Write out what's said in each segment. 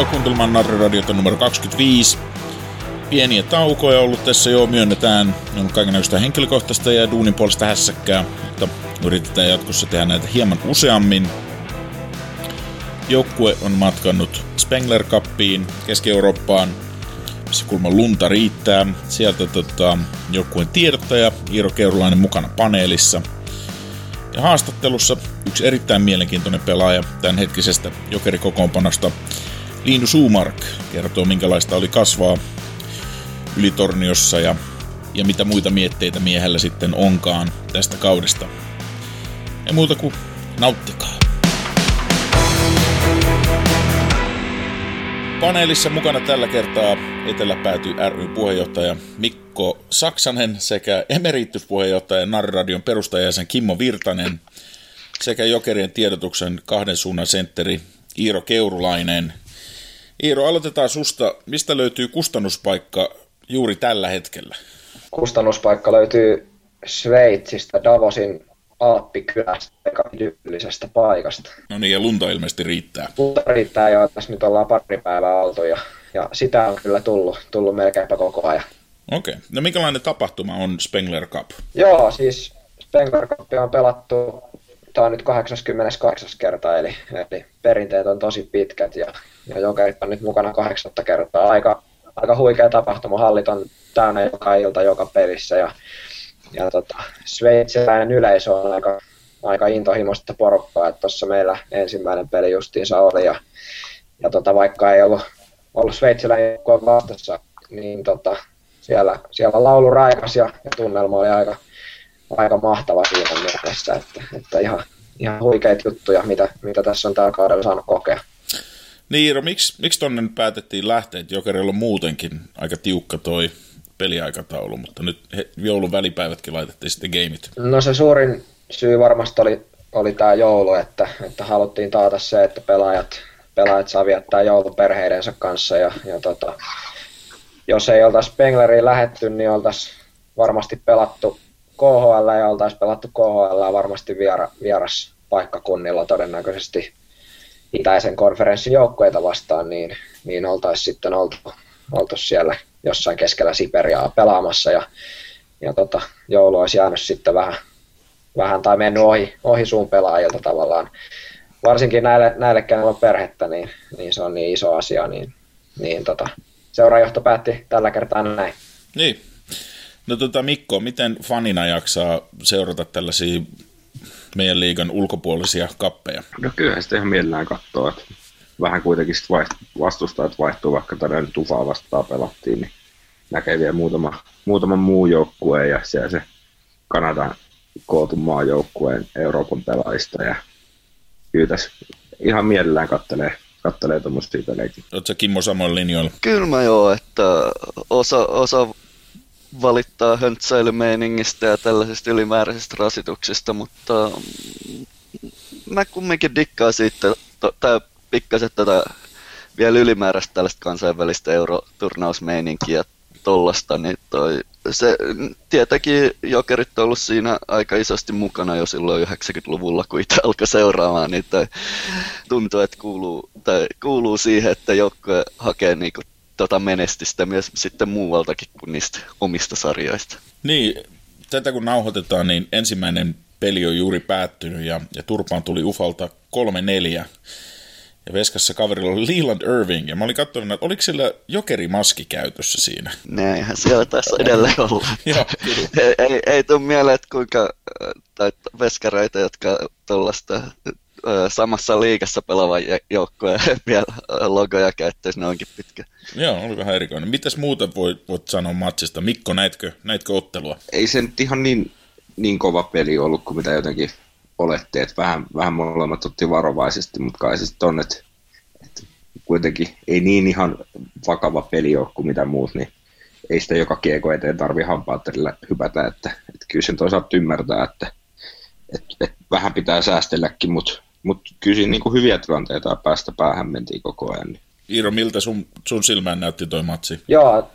Tervetuloa kuuntelemaan Narraradiota numero 25. Pieniä taukoja ollut tässä jo, myönnetään. On kaikenlaista henkilökohtaista ja duunin puolesta hässäkkää, mutta yritetään jatkossa tehdä näitä hieman useammin. Joukkue on matkannut Spengler Cupiin, Keski-Eurooppaan, missä kulma lunta riittää. Sieltä tota, joukkueen tiedottaja Iiro Keurulainen mukana paneelissa. Ja haastattelussa yksi erittäin mielenkiintoinen pelaaja tämän hetkisestä jokerikokoonpanosta, Liinu Suumark, kertoo minkälaista oli kasvaa Ylitorniossa ja, ja mitä muita mietteitä miehellä sitten onkaan tästä kaudesta. Ei muuta kuin nauttikaa. Paneelissa mukana tällä kertaa Eteläpääty ry puheenjohtaja Mikko Saksanen sekä emerituspuheenjohtaja Narradion perustajajäsen Kimmo Virtanen sekä Jokerien tiedotuksen kahden suunnan sentteri Iiro Keurulainen. Iiro, aloitetaan susta. Mistä löytyy kustannuspaikka juuri tällä hetkellä? Kustannuspaikka löytyy Sveitsistä, Davosin Alppikylästä, aika idyllisestä paikasta. No niin, ja lunta ilmeisesti riittää. Lunta riittää jo, tässä nyt ollaan pari päivää oltu ja, ja sitä on kyllä tullut, tullut melkeinpä koko ajan. Okei. Okay. No minkälainen tapahtuma on Spengler Cup? Joo, siis Spengler Cup on pelattu, tämä on nyt 88 kerta, eli, eli perinteet on tosi pitkät ja, ja jokerit on nyt mukana kahdeksatta kertaa. Aika, aika huikea tapahtuma, hallit on täynnä joka ilta, joka pelissä ja ja tota, sveitsiläinen yleisö on aika, aika intohimoista porukkaa, että tuossa meillä ensimmäinen peli justiinsa oli ja, ja tota, vaikka ei ollut, ollut sveitsiläinen vastassa, niin tota, siellä, siellä laulu raikas ja, ja tunnelma oli aika, aika mahtava siinä mielessä, että, että ihan, ihan huikeita juttuja, mitä, mitä tässä on tällä kaudella saanut kokea. Niin Iiro, miksi, miksi tonne päätettiin lähteä, että Jokerilla on muutenkin aika tiukka toi peliaikataulu, mutta nyt joulun välipäivätkin laitettiin sitten gameit. No se suurin syy varmasti oli, oli tämä joulu, että, että haluttiin taata se, että pelaajat, pelaajat saa viettää joulun perheidensä kanssa ja, ja tota, jos ei oltaisi Pengleriin lähetty, niin oltaisiin varmasti pelattu KHL ja oltaisiin pelattu KHL varmasti viera, vieras paikkakunnilla todennäköisesti itäisen konferenssin joukkueita vastaan, niin, niin oltaisiin sitten oltu, oltu siellä jossain keskellä Siperiaa pelaamassa ja, ja tota, joulu olisi jäänyt sitten vähän, vähän tai mennyt ohi, ohi suun pelaajilta tavallaan. Varsinkin näille, näille kenellä on perhettä, niin, niin se on niin iso asia, niin, niin tota, seurajohto päätti tällä kertaa näin. Niin. No tota Mikko, miten fanina jaksaa seurata tällaisia meidän liigan ulkopuolisia kappeja? No kyllä sitä ihan mielellään katsoo, että vähän kuitenkin sit vastustajat vaihtuu, vaikka tänään Tufaa vastaan pelattiin, niin näkee vielä muutama, muutama muu joukkue ja siellä se Kanadan kootu maajoukkueen Euroopan pelaajista ja kyllä tässä ihan mielellään kattelee kattelee tuommoisia pelejäkin. Oletko Kimmo samoin linjoilla? Kyllä mä joo, että osa, osa valittaa höntsäilymeiningistä ja tällaisista ylimääräisistä rasituksista, mutta mä kumminkin dikkaan siitä, tai pikkasen tätä vielä ylimääräistä tällaista kansainvälistä euroturnausmeininkiä tollasta, niin toi, se, tietenkin jokerit on ollut siinä aika isosti mukana jo silloin 90-luvulla, kun itse alkoi seuraamaan, niin tuntuu, että kuuluu, tai kuuluu siihen, että joukkue hakee niinku tota menestystä myös sitten muualtakin kuin niistä omista sarjoista. Niin, tätä kun nauhoitetaan, niin ensimmäinen peli on juuri päättynyt ja, ja Turpaan tuli Ufalta 3-4. Ja veskassa kaverilla oli Leland Irving, ja mä olin katsonut, että oliko sillä jokerimaski käytössä siinä? Näinhän siellä tässä edelleen olla. Joo, ei, ei, ei tule mieleen, että kuinka tai veskareita, jotka tuollaista samassa liikassa pelaavan joukkueen vielä logoja käyttäisi, ne onkin pitkä. Joo, oli vähän erikoinen. Mitäs muuta voit, voit sanoa matsista? Mikko, näetkö, näetkö ottelua? Ei se nyt ihan niin, niin kova peli ollut kuin mitä jotenkin oletti, että vähän, vähän molemmat otti varovaisesti, mutta kai siis on, että, että kuitenkin ei niin ihan vakava peli ole kuin mitä muut, niin ei sitä joka kieko eteen tarvi hampaatterilla hypätä, että, että kyllä sen toisaalta ymmärtää, että, että, että vähän pitää säästelläkin, mutta, mutta kyllä siinä niin kuin hyviä tilanteita päästä päähän mentiin koko ajan. Niin. Iiro, miltä sun, sun silmään näytti toi matsi? Joo,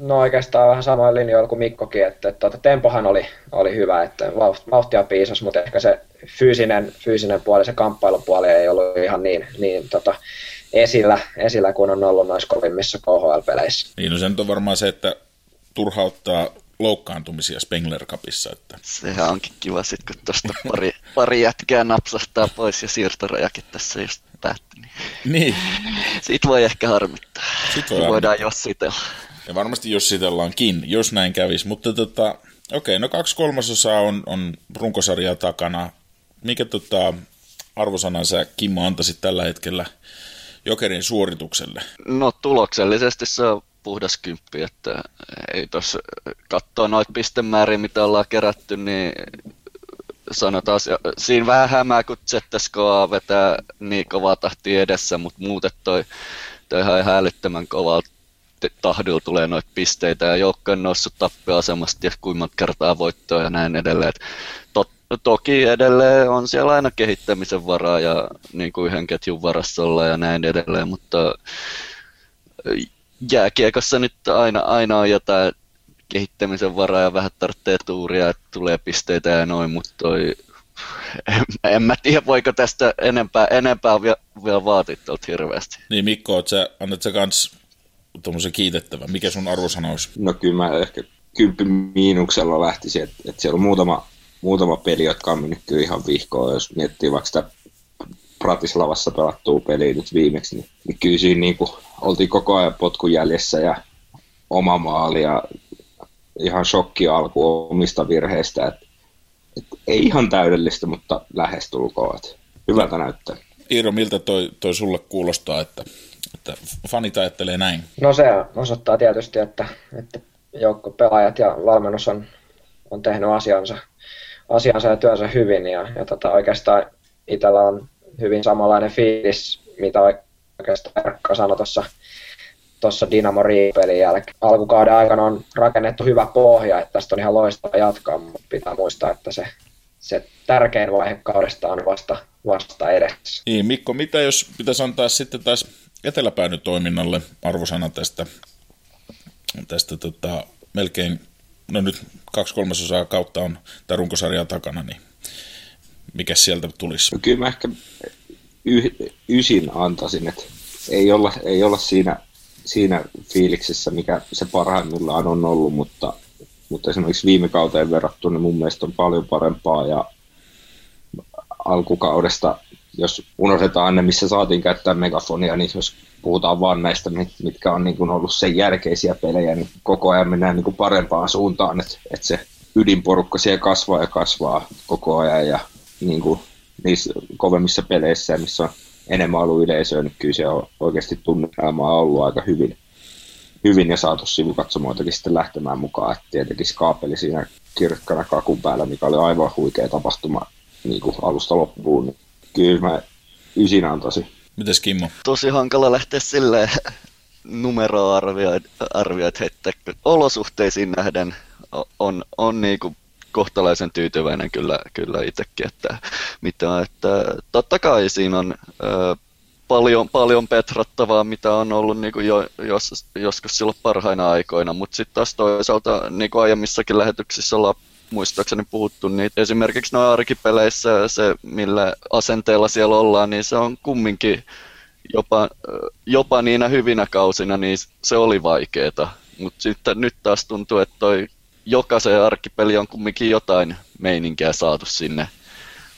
no oikeastaan vähän samoin linjoilla kuin Mikkokin, että, että, että tempohan oli, oli hyvä, että vauhtia piisasi, mutta ehkä se fyysinen, fyysinen puoli, se kamppailupuoli ei ollut ihan niin, niin tota, esillä, esillä kun on ollut noissa kovimmissa KHL-peleissä. Niin, no se nyt on varmaan se, että turhauttaa loukkaantumisia Spengler Cupissa. Että. Sehän onkin kiva sit, kun tuosta pari, pari jätkää napsahtaa pois ja siirtorajakin tässä just päättyi. Niin. niin. Siitä voi ehkä harmittaa. Sitten voi Voidaan harmittaa. jossitella. Ja varmasti jossitellaankin, jos näin kävisi. Mutta tota, okei, no kaksi kolmasosaa on, on runkosarjaa takana. Mikä tota, arvosanan sä Kimmo antaisit tällä hetkellä Jokerin suoritukselle? No tuloksellisesti se on puhdas kymppi, että ei tuossa katsoa noita pistemääriä, mitä ollaan kerätty, niin sanotaan, siinä vähän hämää, kun ZSKA vetää niin kovaa tahtia edessä, mutta muuten toi, toi ihan ihan älyttömän kovaa tahdilla tulee noita pisteitä ja joukko on noussut tappioasemasta ja kuinka monta kertaa voittoa ja näin edelleen. Tot, toki edelleen on siellä aina kehittämisen varaa ja niin kuin yhden ketjun varassa olla ja näin edelleen, mutta jääkiekossa nyt aina, aina on jotain kehittämisen varaa ja vähän tarvitsee tuuria, että tulee pisteitä ja noin, mutta toi, en, en mä tiedä, voiko tästä enempää, enempää vielä, vielä vaatia tuolta hirveästi. Niin Mikko, oot sä, annat sä kans tuommoisen kiitettävän? Mikä sun arvosana olisi? No kyllä mä ehkä kymppi miinuksella lähtisin, että, että siellä on muutama, muutama peli, jotka on mennyt kyllä ihan vihkoon, jos miettii vaikka sitä Pratislavassa pelattua peliä nyt viimeksi, niin, niin kyllä siinä niin kuin, oltiin koko ajan potkun jäljessä ja oma maali ja ihan shokki alku omista virheistä, että, että ei ihan täydellistä, mutta lähestulkoon, että hyvältä näyttää. Iiro, miltä toi, toi sulle kuulostaa, että, että fanit ajattelee näin? No se osoittaa tietysti, että, että joukko pelaajat ja valmennus on, on tehnyt asiansa, asiansa ja työnsä hyvin ja, ja tota, oikeastaan itsellä on hyvin samanlainen fiilis, mitä oikeastaan Erkka sanoi tuossa tuossa Dynamo Riipelin jälkeen. Alkukauden aikana on rakennettu hyvä pohja, että tästä on ihan loistava jatkaa, mutta pitää muistaa, että se, se tärkein vaihe kaudesta on vasta, vasta edessä. Niin, Mikko, mitä jos pitäisi antaa sitten taas eteläpäädy toiminnalle arvosana tästä, tästä tota, melkein, no nyt kaksi kolmasosaa kautta on tämä runkosarja takana, niin mikä sieltä tulisi? No kyllä mä ehkä yh, ysin antaisin, että ei olla, ei olla siinä, siinä fiiliksessä, mikä se parhaimmillaan on ollut, mutta, mutta esimerkiksi viime kauteen verrattuna niin mun mielestä on paljon parempaa ja alkukaudesta, jos unohdetaan ne, missä saatiin käyttää megafonia, niin jos puhutaan vaan näistä, mit- mitkä on niin kuin ollut sen jälkeisiä pelejä, niin koko ajan mennään niin kuin parempaan suuntaan, että, että se ydinporukka siellä kasvaa ja kasvaa koko ajan ja niin kuin niissä kovemmissa peleissä, missä on enemmän ollut yleisöä, niin kyllä siellä on oikeasti tunnelmaa ollut aika hyvin, hyvin ja saatu sivukatsomoitakin sitten lähtemään mukaan. Et tietenkin skaapeli siinä kirkkana kakun päällä, mikä oli aivan huikea tapahtuma niin kuin alusta loppuun. Niin kyllä mä ysin antaisin. Mites Kimmo? Tosi hankala lähteä silleen numeroarvioit heittää, kun olosuhteisiin nähden on, on niinku kohtalaisen tyytyväinen kyllä, kyllä itsekin, että, mitä, että totta kai siinä on ö, paljon, paljon petrattavaa, mitä on ollut niin kuin jo, jos, joskus silloin parhaina aikoina, mutta sitten taas toisaalta niin kuin aiemmissakin lähetyksissä ollaan muistaakseni puhuttu, niin esimerkiksi noin arkipeleissä se, millä asenteella siellä ollaan, niin se on kumminkin jopa, jopa niinä hyvinä kausina, niin se oli vaikeeta. Mutta sitten nyt taas tuntuu, että toi jokaisen arkipeli on kumminkin jotain meininkiä saatu sinne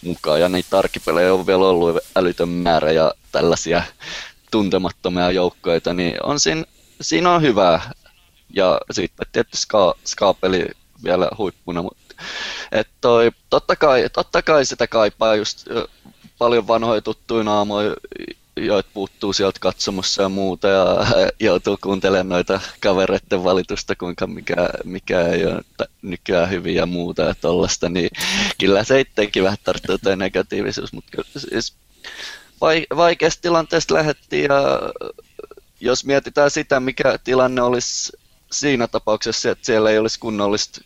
mukaan. Ja niitä arkipelejä on vielä ollut älytön määrä ja tällaisia tuntemattomia joukkoita, niin on siinä, siinä on hyvää. Ja sitten tietysti ska, skaapeli vielä huippuna, mutta et toi, totta, kai, totta kai sitä kaipaa just paljon vanhoja tuttuja naamoja, joita puuttuu sieltä katsomossa ja muuta ja joutuu kuuntelemaan noita kavereiden valitusta, kuinka mikä, mikä ei ole nykyään hyvin ja muuta ja tollasta, niin kyllä se itsekin vähän tarttuu toi negatiivisuus, mutta kyllä siis vai- vaikeasta tilanteesta lähdettiin ja jos mietitään sitä, mikä tilanne olisi siinä tapauksessa, että siellä ei olisi kunnollista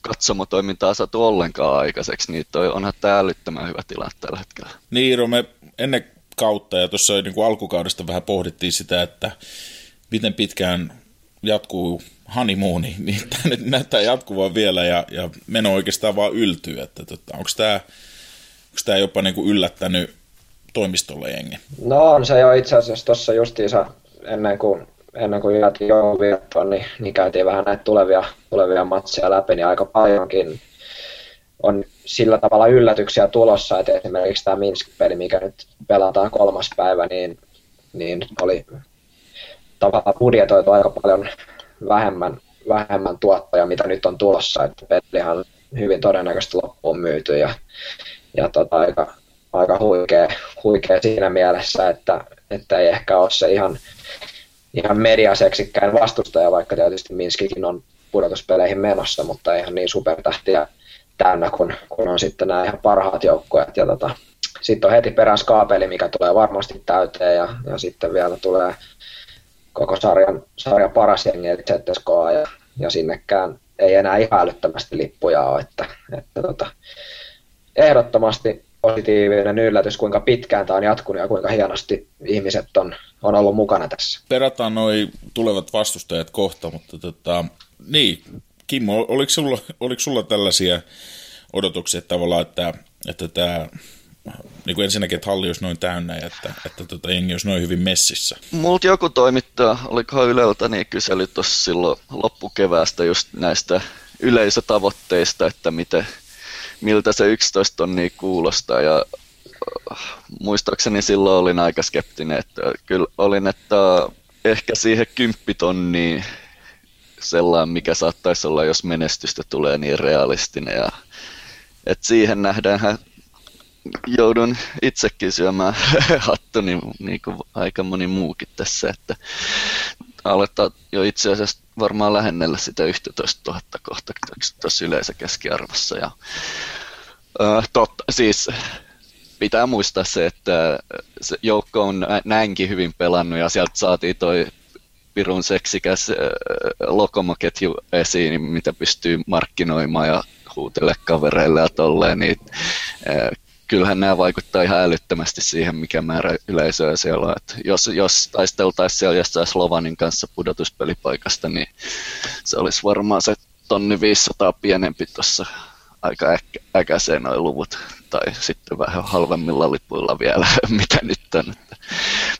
katsomotoimintaa saatu ollenkaan aikaiseksi, niin toi onhan tämä älyttömän hyvä tilanne tällä hetkellä. Niin Iiro, me ennen kautta. Ja tuossa niin kuin alkukaudesta vähän pohdittiin sitä, että miten pitkään jatkuu honeymooni, niin tämä nyt näyttää jatkuvan vielä ja, ja meno oikeastaan vaan yltyy, että tota, onko tämä onko tämä jopa niin kuin yllättänyt toimistolle jengi? No on se jo itse asiassa tuossa justiinsa ennen kuin, ennen kuin jäätiin jouluviettoon, niin, niin käytiin vähän näitä tulevia, tulevia matseja läpi, niin aika paljonkin on sillä tavalla yllätyksiä tulossa, että esimerkiksi tämä Minsk-peli, mikä nyt pelataan kolmas päivä, niin, niin oli tavallaan budjetoitu aika paljon vähemmän, vähemmän tuottoja, mitä nyt on tulossa, että pelihan hyvin todennäköisesti loppuun myyty ja, ja tota, aika, aika huikea, huikea, siinä mielessä, että, että ei ehkä ole se ihan, ihan mediaseksikkäin vastustaja, vaikka tietysti Minskikin on pudotuspeleihin menossa, mutta ihan niin supertähtiä täynnä, kun, kun on sitten nämä ihan parhaat joukkueet. Ja tota, sitten on heti perään skaapeli, mikä tulee varmasti täyteen ja, ja sitten vielä tulee koko sarjan, sarjan paras jengi, eli ZSKA, ja, ja sinnekään ei enää ihan älyttömästi lippuja ole, että, että tota, ehdottomasti positiivinen yllätys, kuinka pitkään tämä on jatkunut ja kuinka hienosti ihmiset on, on ollut mukana tässä. Perataan noin tulevat vastustajat kohta, mutta tota, niin, Kimmo, oliko sulla, oliko sulla tällaisia odotuksia että tavallaan, että, että tämä niin kuin ensinnäkin, että halli olisi noin täynnä ja että, että tota, jengi olisi noin hyvin messissä. Multa joku toimittaja, olikohan Yleltä, niin kysely tuossa silloin loppukeväästä just näistä yleisötavoitteista, että miten, miltä se 11 tonnia kuulostaa ja äh, muistaakseni silloin olin aika skeptinen, että kyllä olin, että ehkä siihen kymppitonniin sellainen, mikä saattaisi olla, jos menestystä tulee niin realistinen. Ja, et siihen nähdään joudun itsekin syömään hattuni niin kuin aika moni muukin tässä, että aletaan jo itse asiassa varmaan lähennellä sitä 11 000 kohta tuossa yleisökeskiarvossa. Ja, äh, totta, siis pitää muistaa se, että se joukko on näinkin hyvin pelannut ja sieltä saatiin toi pirun seksikäs lokomoketju esiin, mitä pystyy markkinoimaan ja huutelle kavereille ja tolleen, niin äh, kyllähän nämä vaikuttaa ihan älyttömästi siihen, mikä määrä yleisöä siellä on. Jos, jos taisteltaisiin siellä jossain Slovanin kanssa pudotuspelipaikasta, niin se olisi varmaan se tonni 500 pienempi tuossa aika äk- äkäiseen noin luvut, tai sitten vähän halvemmilla lipuilla vielä, mitä nyt on.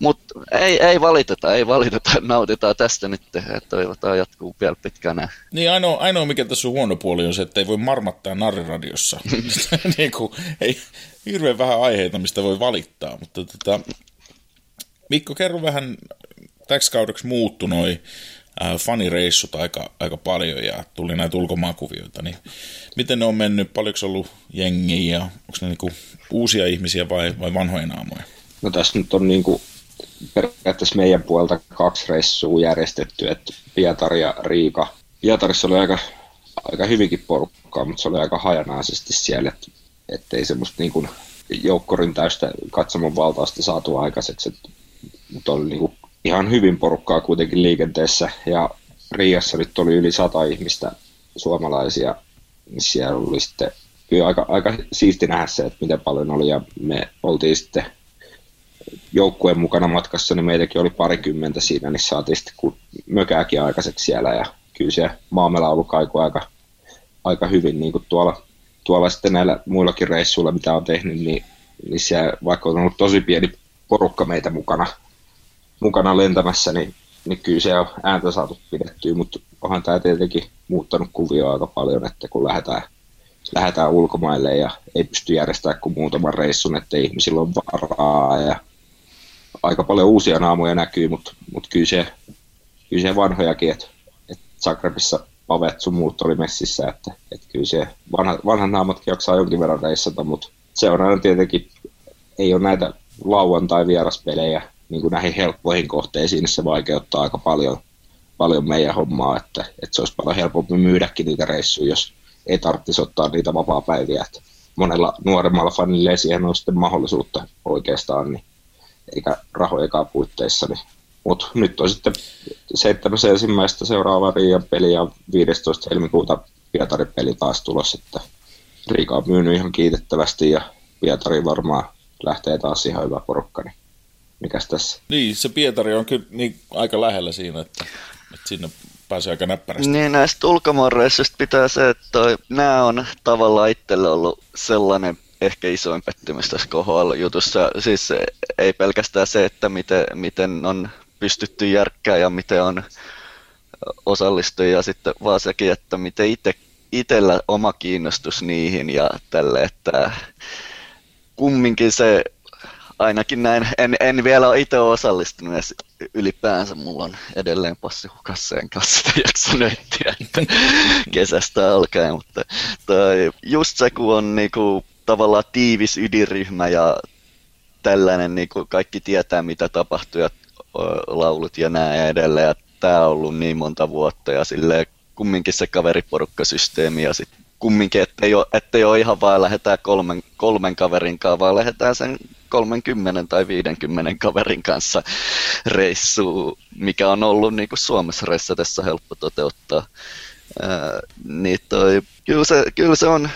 Mutta ei, ei valiteta, ei valiteta, nautitaan tästä nyt toivotaan jatkuu vielä pitkään. Niin ainoa, ainoa mikä tässä on huono puoli on se, että ei voi marmattaa narriradiossa. niin kuin, ei, hirveän vähän aiheita, mistä voi valittaa, mutta tota, Mikko, kerro vähän, täksi kaudeksi muuttu noi äh, fanireissut aika, aika paljon ja tuli näitä ulkomaakuvioita, niin miten ne on mennyt, paljonko on ollut jengiä ja onko ne niinku uusia ihmisiä vai, vai vanhoja naamoja? No tässä nyt on niinku periaatteessa meidän puolta kaksi reissua järjestetty, että Pietari ja Riika. Pietarissa oli aika, aika hyvinkin porukkaa, mutta se oli aika hajanaisesti siellä, että ettei semmoista niin kuin joukkorin täystä katsomon valtausta saatu aikaiseksi, mutta oli niin ihan hyvin porukkaa kuitenkin liikenteessä. Ja Riassa nyt oli yli sata ihmistä suomalaisia, niin siellä oli sitten kyllä aika, aika siisti nähdä se, että miten paljon oli. Ja me oltiin sitten joukkueen mukana matkassa, niin meitäkin oli parikymmentä siinä, niin saatiin sitten mökääkin aikaiseksi siellä. Ja kyllä se maamelaulu kaiku aika, aika hyvin niin kuin tuolla tuolla sitten näillä muillakin reissuilla, mitä on tehnyt, niin, niin siellä, vaikka on ollut tosi pieni porukka meitä mukana, mukana lentämässä, niin, niin kyllä se on ääntä saatu pidettyä, mutta onhan tämä tietenkin muuttanut kuvioa aika paljon, että kun lähdetään, lähdetään ulkomaille ja ei pysty järjestämään kuin muutaman reissun, että ihmisillä on varaa ja aika paljon uusia naamoja näkyy, mutta, mutta kyllä, se, kyllä se vanhojakin, että, että Zagrebissa Pavet sun muut oli messissä, että, että kyllä se vanha, vanhat naamatkin jaksaa jonkin verran reissata, mutta se on aina tietenkin, ei ole näitä lauantai vieraspelejä niin kuin näihin helppoihin kohteisiin, niin se vaikeuttaa aika paljon, paljon meidän hommaa, että, että se olisi paljon helpompi myydäkin niitä reissuja, jos ei tarvitsisi ottaa niitä vapaa-päiviä, että monella nuoremmalla fanille siihen ole sitten mahdollisuutta oikeastaan, niin, eikä rahojakaan puitteissa, niin mutta nyt on sitten ensimmäistä seuraava Riian peli ja 15. helmikuuta Pietarin peli taas tulossa, että Riika on myynyt ihan kiitettävästi ja Pietari varmaan lähtee taas ihan hyvä porukka, niin mikäs tässä? Niin, se Pietari on kyllä niin aika lähellä siinä, että, että sinne pääsee aika näppärästi. Niin, näistä ulkomaanreissuista pitää se, että toi, nämä on tavallaan itselle ollut sellainen ehkä isoin pettymys tässä KHL-jutussa. Siis ei pelkästään se, että miten, miten on pystytty järkkää ja miten on osallistujia sitten, vaan sekin, että miten itse itsellä oma kiinnostus niihin ja tälle, että kumminkin se ainakin näin, en, en vielä ole itse osallistunut edes ylipäänsä, mulla on edelleen passi hukassa, enkä ole sitä että kesästä alkaen, mutta toi, just se, kun on niinku, tavallaan tiivis ydinryhmä ja tällainen, niinku, kaikki tietää mitä tapahtuu ja laulut ja näin edelleen, ja tämä on ollut niin monta vuotta ja silleen kumminkin se kaveriporukkasysteemi ja sitten kumminkin, ettei ole, ettei ole ihan vaan lähdetään kolmen, kolmen kaverin kanssa, vaan lähdetään sen 30 tai 50 kaverin kanssa reissuun, mikä on ollut niin kuin Suomessa reissatessa helppo toteuttaa. Ää, niin toi, kyllä, se, kyllä se on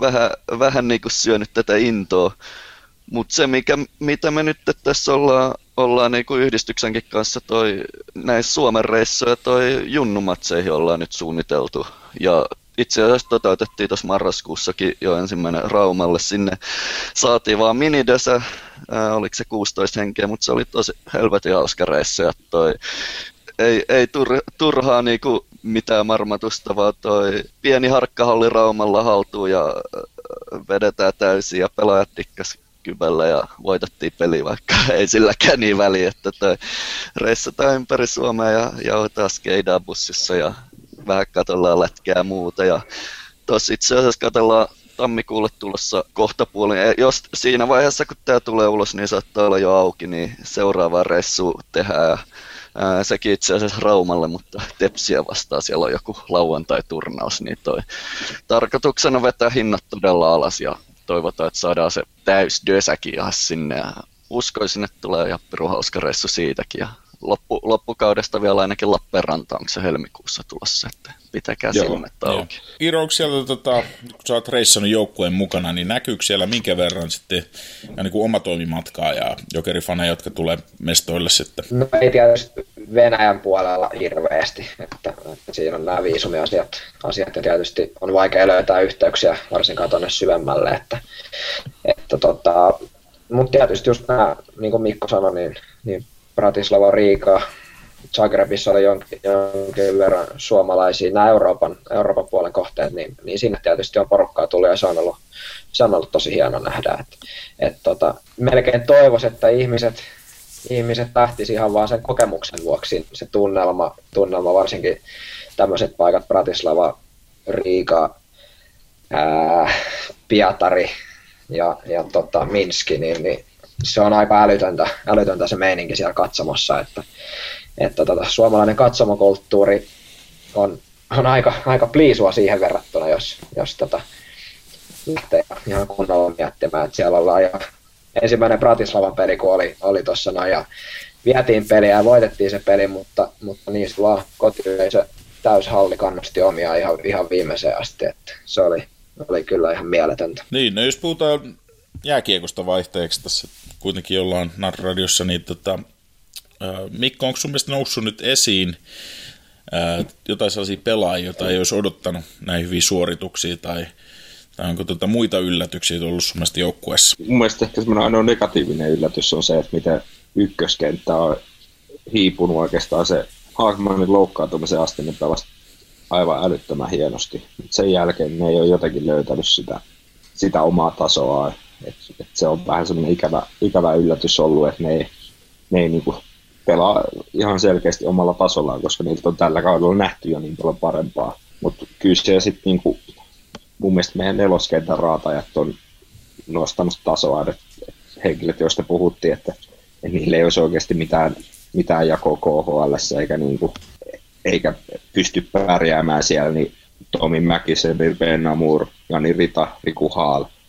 vähän, vähän niin kuin syönyt tätä intoa, mutta se, mikä, mitä me nyt tässä ollaan, ollaan niin kuin yhdistyksenkin kanssa, toi, näissä Suomen reissuja toi junnumatseihin ollaan nyt suunniteltu. Ja itse asiassa toteutettiin tuossa marraskuussakin jo ensimmäinen Raumalle. Sinne saatiin vaan minidösä, ää, oliko se 16 henkeä, mutta se oli tosi helvetin hauska reissu. Ja toi, ei, ei tur, turhaa niinku mitään marmatusta, vaan toi pieni harkkahalli Raumalla haltuun ja vedetään täysin ja pelaajat tikkas kyvällä ja voitettiin peli, vaikka ei silläkään niin väliä, että toi reissataan ympäri Suomea ja jauhetaan skeidaa bussissa ja vähän katsellaan lätkää ja muuta. Ja tuossa itse asiassa katsellaan tammikuulle tulossa kohta puolin. Jos siinä vaiheessa, kun tämä tulee ulos, niin saattaa olla jo auki, niin seuraava reissu tehdään. Ää, sekin itse asiassa Raumalle, mutta Tepsiä vastaan siellä on joku lauantai-turnaus, niin toi tarkoituksena vetää hinnat todella alas ja toivotaan, että saadaan se täys dösäkin sinne ja uskoisin, että tulee ja hauska reissu siitäkin ja loppu, loppukaudesta vielä ainakin Lappeenranta, onko se helmikuussa tulossa, että pitäkää Joo, silmät auki. Iro, onko siellä, tota, kun sä oot reissannut joukkueen mukana, niin näkyykö siellä minkä verran sitten ja niin kuin omatoimimatkaa ja jokerifaneja, jotka tulee mestoille sitten? No ei tietysti Venäjän puolella hirveästi, että, että siinä on nämä viisumiasiat asiat, ja tietysti on vaikea löytää yhteyksiä varsinkaan tuonne syvemmälle, että, että tota, mutta tietysti just nämä, niin kuin Mikko sanoi, niin, niin Bratislava, Riika, Zagrebissa oli jonkin, jonkin verran suomalaisia, nämä Euroopan, Euroopan puolen kohteet, niin, niin sinne tietysti on porukkaa tullut ja se on ollut, se on ollut tosi hieno nähdä. Et, et tota, melkein toivoisi, että ihmiset, ihmiset lähtisivät ihan vaan sen kokemuksen vuoksi, se tunnelma, tunnelma varsinkin tämmöiset paikat, Bratislava, Riika, ää, Pietari ja, ja tota, Minski, niin, niin se on aika älytöntä, älytöntä se meininki siellä katsomossa, että, että tota, suomalainen katsomokulttuuri on, on aika, aika pliisua siihen verrattuna, jos, jos tota, lähtee ihan kunnolla miettimään, että siellä ollaan ja ensimmäinen Bratislavan peli, kun oli, oli tuossa noin, ja vietiin peliä ja voitettiin se peli, mutta, mutta niin vaan kotiyleisö täyshalli kannusti omia ihan, ihan viimeiseen asti, että se oli, oli kyllä ihan mieletöntä. Niin, no jos puhutaan jääkiekosta vaihteeksi tässä kuitenkin ollaan Narradiossa, niin tota, Mikko, onko sun mielestä noussut nyt esiin ää, jotain sellaisia pelaajia, joita ei olisi odottanut näin hyviä suorituksia, tai, tai onko tota muita yllätyksiä tullut sun mielestä joukkueessa? Mun mielestä ehkä semmoinen ainoa negatiivinen yllätys on se, että miten ykköskenttä on hiipunut oikeastaan se Haagmanin loukkaantumisen asti, niin pelasi aivan älyttömän hienosti. Sen jälkeen ne ei ole jotenkin löytänyt sitä, sitä omaa tasoa. Et, et se on vähän semmoinen ikävä, ikävä yllätys ollut, että ne ei, ne ei niinku pelaa ihan selkeästi omalla tasollaan, koska niiltä on tällä kaudella nähty jo niin paljon parempaa. Mutta kyllä se sitten niinku, mun mielestä meidän neloskentän raatajat on nostanut tasoa, että henkilöt, joista puhuttiin, että, että niille ei olisi oikeasti mitään, mitään jakoa KHL, eikä, niinku, eikä pysty pärjäämään siellä, niin Tomi Mäkisen, Ben Namur, Jani Rita, Riku Haal –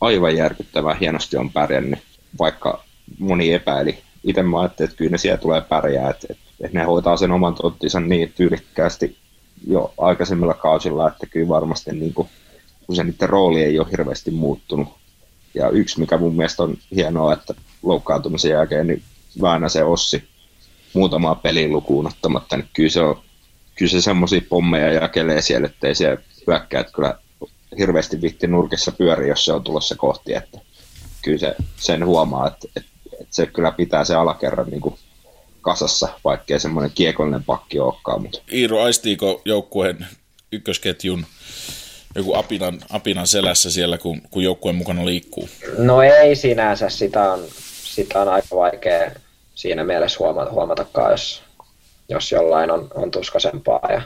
aivan järkyttävän hienosti on pärjännyt, vaikka moni epäili. Itse mä ajattelin, että kyllä ne siellä tulee pärjää, että, että ne hoitaa sen oman tonttinsa niin tyylikkäästi jo aikaisemmilla kausilla, että kyllä varmasti niin kuin, kun se niiden rooli ei ole hirveästi muuttunut. Ja yksi, mikä mun mielestä on hienoa, että loukkaantumisen jälkeen niin se Ossi muutamaa pelin lukuun ottamatta, niin kyllä se, on, kyllä se semmoisia pommeja jakelee siellä, ettei siellä hyökkäät kyllä hirveästi vitti nurkissa pyöri, jos se on tulossa kohti, että kyllä se, sen huomaa, että, että, että se kyllä pitää se alakerran niin kuin kasassa, vaikkei semmoinen kiekollinen pakki olekaan. Mutta. Iiro, aistiiko joukkueen ykkösketjun joku apinan, apinan selässä siellä, kun, kun joukkueen mukana liikkuu? No ei sinänsä, sitä on, sitä on aika vaikea siinä mielessä huomata, huomatakaan, jos, jos jollain on, on tuskasempaa. Ja,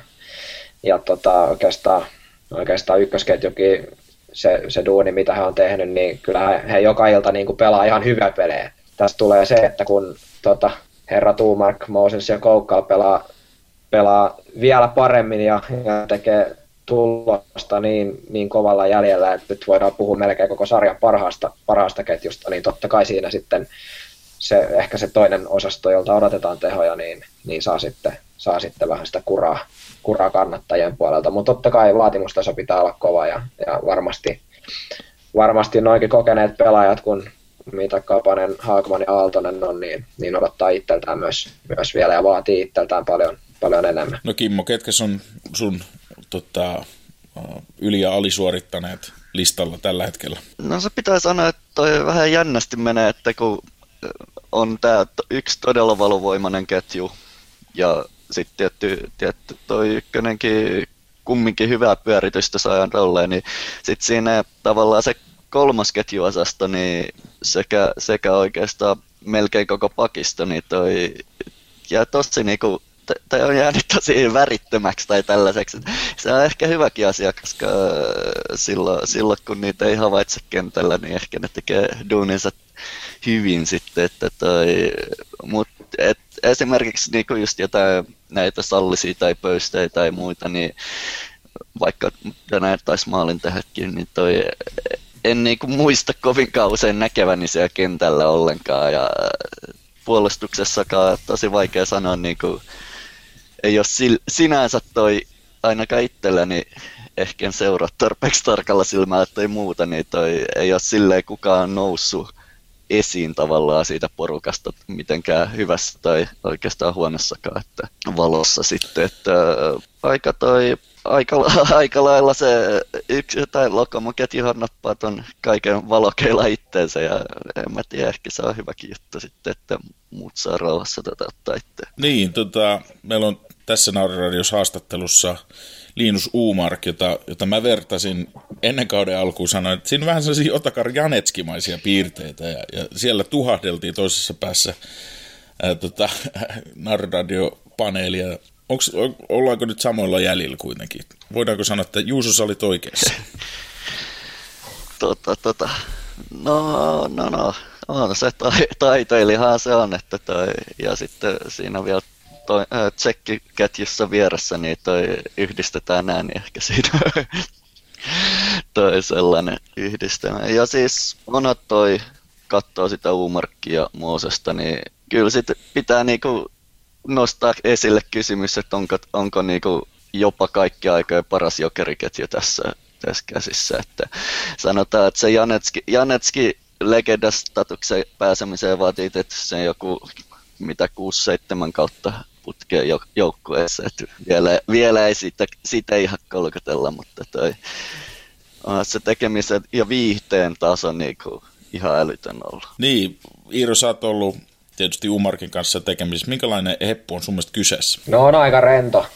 ja tota, oikeastaan, oikeastaan ykkösketjukin se, se duuni, mitä hän on tehnyt, niin kyllä he, joka ilta niin kuin pelaa ihan hyvä pelejä. Tästä tulee se, että kun tota, herra Tuumark, Moses ja Koukkal pelaa, pelaa vielä paremmin ja, ja tekee tulosta niin, niin kovalla jäljellä, että nyt voidaan puhua melkein koko sarjan parhaasta, parhaasta ketjusta, niin totta kai siinä sitten se, ehkä se toinen osasto, jolta odotetaan tehoja, niin, niin saa, sitten, saa sitten vähän sitä kuraa, kuraa kannattajien puolelta. Mutta totta kai vaatimustaso pitää olla kova ja, ja varmasti, varmasti noinkin kokeneet pelaajat, kun mitä Kapanen, Haakman ja Aaltonen on, niin, niin odottaa itseltään myös, myös vielä ja vaatii itseltään paljon, paljon enemmän. No Kimmo, ketkä on sun tota, yli- ja alisuorittaneet listalla tällä hetkellä? No se pitää sanoa, että toi vähän jännästi menee, että kun on tämä yksi todella valovoimainen ketju ja sitten tietty, tietty toi ykkönenkin kumminkin hyvää pyöritystä saa rolleen, niin sitten siinä tavallaan se kolmas ketjuosasto, niin sekä, sekä oikeastaan melkein koko pakisto, niin toi jää tosi niinku tai on jäänyt tosi värittömäksi tai tällaiseksi. Se on ehkä hyväkin asia, koska silloin, silloin kun niitä ei havaitse kentällä, niin ehkä ne tekee duuninsa hyvin sitten. Että toi, mut, et esimerkiksi niinku just jotain näitä sallisia tai pöystejä tai muita, niin vaikka tänään taisi maalin tehdäkin, niin toi, en niinku muista kovinkaan usein näkeväni siellä kentällä ollenkaan. Ja puolustuksessakaan tosi vaikea sanoa, niinku, ei ole sil, sinänsä toi ainakaan itselläni ehkä seuraa tarpeeksi tarkalla silmällä tai muuta, niin toi ei ole silleen kukaan noussut esiin tavallaan siitä porukasta mitenkään hyvässä tai oikeastaan huonossakaan, että valossa sitten, että aika toi aika, aika lailla se yksi tai lokomoketjuhan nappaa ton kaiken valokeilla itteensä ja en mä tiedä, ehkä se on hyväkin juttu sitten, että muut saa rauhassa tätä ottaa itse. Niin, tota, meillä on tässä Nauriradios haastattelussa Linus Uumark, jota, jota mä vertasin ennen kauden alkuun, sanoin, että siinä on vähän sellaisia Otakar Janetskimaisia piirteitä, ja, ja siellä tuhahdeltiin toisessa päässä ää, tota, Nauroradio-paneelia. Onks, ollaanko nyt samoilla jäljillä kuitenkin? Voidaanko sanoa, että Juuso sä olit oikeassa? tota, tota. No, no, no. On se taiteilijahan se on, että toi, ja sitten siinä vielä toi, äh, tsekkiketjussa vieressä, niin toi yhdistetään niin ehkä siinä toi sellainen yhdistelmä. Ja siis monat toi katsoo sitä Uumarkkia Moosesta, niin kyllä sit pitää niinku nostaa esille kysymys, että onko, onko niinku jopa kaikki aikojen paras jokeriketju tässä, tässä käsissä. Että sanotaan, että se Janetski, Janetski legendastatuksen pääsemiseen vaatii että se joku mitä 6-7 kautta putkeen joukkueessa. Että vielä, vielä ei siitä, siitä ihan kolkotella, mutta toi, se tekemisen ja viihteen taso niin kuin ihan älytön ollut. Niin, Iiro, sä oot ollut tietysti Umarkin kanssa tekemisissä. Minkälainen heppu on sun mielestä kyseessä? No on aika rento,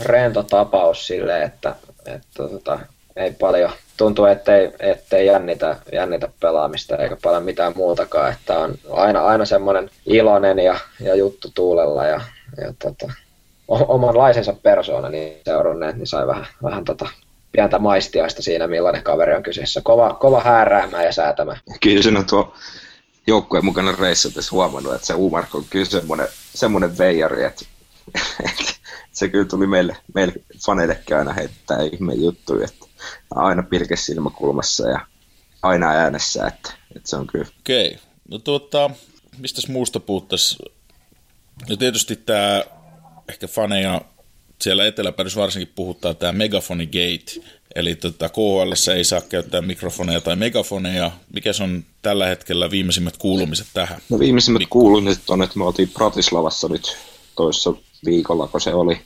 rento tapaus silleen, että, että tota, ei paljon, tuntuu, ettei, ettei jännitä, jännitä pelaamista eikä paljon mitään muutakaan, että on aina, aina semmoinen iloinen ja, ja juttu tuulella ja, ja tota, omanlaisensa persoona niin seuranneet, niin sai vähän, vähän tota, pientä maistiaista siinä, millainen kaveri on kyseessä. Kova, kova hääräämä ja säätämä. Kyllä siinä on tuo joukkueen mukana reissatessa huomannut, että se Umark on kyllä semmoinen, semmoinen veijari, että, että se kyllä tuli meille, meille faneillekin aina heittää ihme juttuja, että aina pilke silmäkulmassa ja aina äänessä, että, että se on kyllä. Okei, okay. no tuota, mistä muusta puhuttaisiin? No tietysti tämä ehkä faneja siellä eteläpäädyssä varsinkin puhuttaa tämä Megafoni Gate, eli tota, KHL ei saa käyttää mikrofoneja tai megafoneja. Mikä on tällä hetkellä viimeisimmät kuulumiset tähän? No viimeisimmät Mikko. kuulumiset on, että me oltiin Pratislavassa nyt toissa viikolla, kun se oli.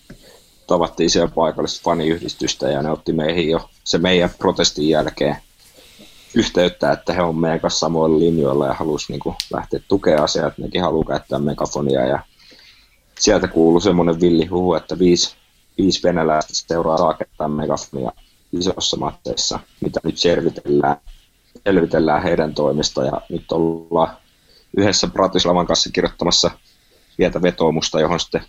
Tavattiin siellä paikallista faniyhdistystä ja ne otti meihin jo se meidän protestin jälkeen yhteyttä, että he on meidän kanssa samoilla linjoilla ja halusi niin kuin, lähteä tukea asiaa, että nekin haluaa käyttää megafonia ja sieltä kuuluu semmoinen villihuhu, että viisi, viisi venäläistä seuraa käyttää megafonia isossa matteissa, mitä nyt selvitellään, selvitellään heidän toimesta ja nyt ollaan yhdessä Bratislavan kanssa kirjoittamassa pientä vetoomusta, johon sitten